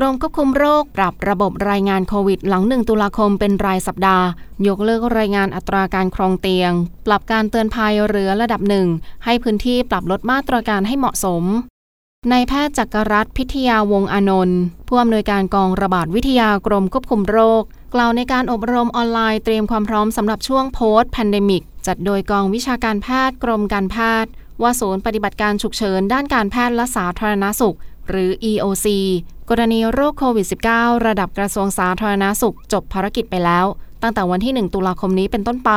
กรมควบคุมโรคปรับระบบรายงานโควิด หลังหนึ่งตุลาคมเป็นรายสัปดาห์ ยกเลิกรายงานอัตราการครองเตียง ปรับการเตือนภัยเหลือระดับหนึ่ง ให้พื้นที่ปรับลดมาตรการให้เหมาะสมนายแพทย์จักรรัตน์พิทยาวงศ์อานนท์ผู้อำนวยการกองระบาดวิทยากรมควบคุมโรค กล่าวในการอบรมออนไลน์เตรียมความพร้อมสำหรับช่วง post pandemic จัดโดยกองวิชาการแพทย์กรมการแพทย์ว่าศูนย์ปฏิบัติการฉุกเฉินด้านการแพทย์และสาธารณสุข หรือ EOC กรณีโรคโควิด -19 ระดับกระทรวงสาธารณสุข จบภารกิจไปแล้ว ตั้งแต่วันที่ 1 ตุลาคมนี้เป็นต้นไป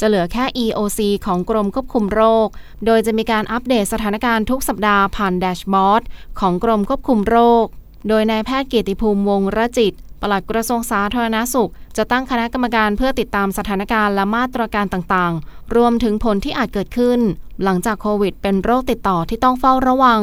จะเหลือแค่ EOC ของกรมควบคุมโรค โดยจะมีการอัปเดตสถานการณ์ทุกสัปดาห์ผ่านแดชบอร์ดของกรมควบคุมโรค โดยนายแพทย์เกียรติภูมิวงรจิตปลัดกระทรวงสาธารณาสุข จะตั้งคณะกรรมการเพื่อติดตามสถานการณ์และมาตรการต่างๆ รวมถึงผลที่อาจเกิดขึ้น หลังจากโควิด เป็นโรคติดต่อที่ต้องเฝ้าระวัง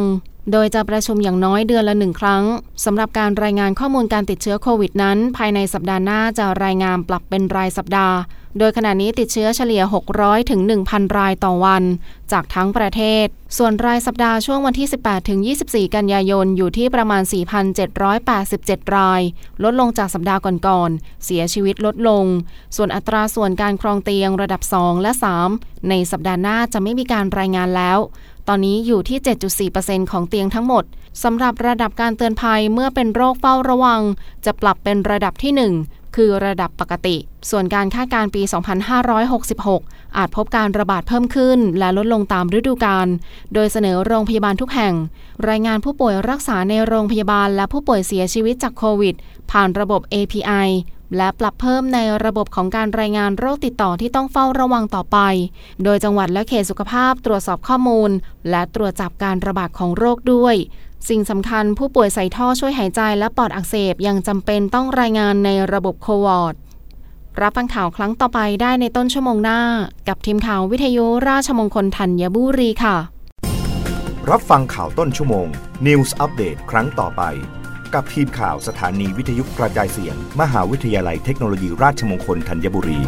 โดยจะประชุมอย่างน้อยเดือนละหนึ่งครั้งสำหรับการรายงานข้อมูลการติดเชื้อโควิดนั้น ภายในสัปดาห์หน้าจะรายงานปรับเป็นรายสัปดาห์ โดยขณะนี้ติดเชื้อเฉลี่ย 600 ถึง 1,000 รายต่อวัน จากทั้งประเทศ ส่วนรายสัปดาห์ช่วงวันที่ 18 ถึง 24 กันยายน อยู่ที่ประมาณ 4,787 ราย ลดลงจากสัปดาห์ก่อนๆ เสียชีวิตลดลง ส่วนอัตราส่วนการครองเตียงระดับ 2 และ 3 ในสัปดาห์หน้าจะไม่มีการรายงานแล้วตอนนี้อยู่ที่ 7.4%ของเตียงทั้งหมด สำหรับระดับการเตือนภัยเมื่อเป็นโรคเฝ้าระวัง จะปรับเป็นระดับที่ 1 คือระดับปกติ ส่วนการคาดการปี 2566 อาจพบการระบาดเพิ่มขึ้น และลดลงตามฤดูกาล โดยเสนอโรงพยาบาลทุกแห่ง รายงานผู้ป่วยรักษาในโรงพยาบาลและผู้ป่วยเสียชีวิตจากโควิด ผ่านระบบ API และปรับเพิ่มในระบบของการรายงานโรคติดต่อที่ต้องเฝ้าระวังต่อไป โดยจังหวัดและเขตสุขภาพตรวจสอบข้อมูล และตรวจจับการระบาดของโรคด้วย สิ่งสำคัญผู้ป่วยใส่ท่อช่วยหายใจและปอดอักเสบยังจำเป็นต้องรายงานในระบบโควอร์ดรับฟังข่าวครั้งต่อไปได้ในต้นชั่วโมงหน้า กับทีมข่าววิทยุราชมงคลธัญบุรีค่ะ รับฟังข่าวต้นชั่วโมง News อัปเดตครั้งต่อไป กับทีมข่าวสถานีวิทยุกระจายเสียง มหาวิทยาลัยเทคโนโลยีราชมงคลธัญบุรี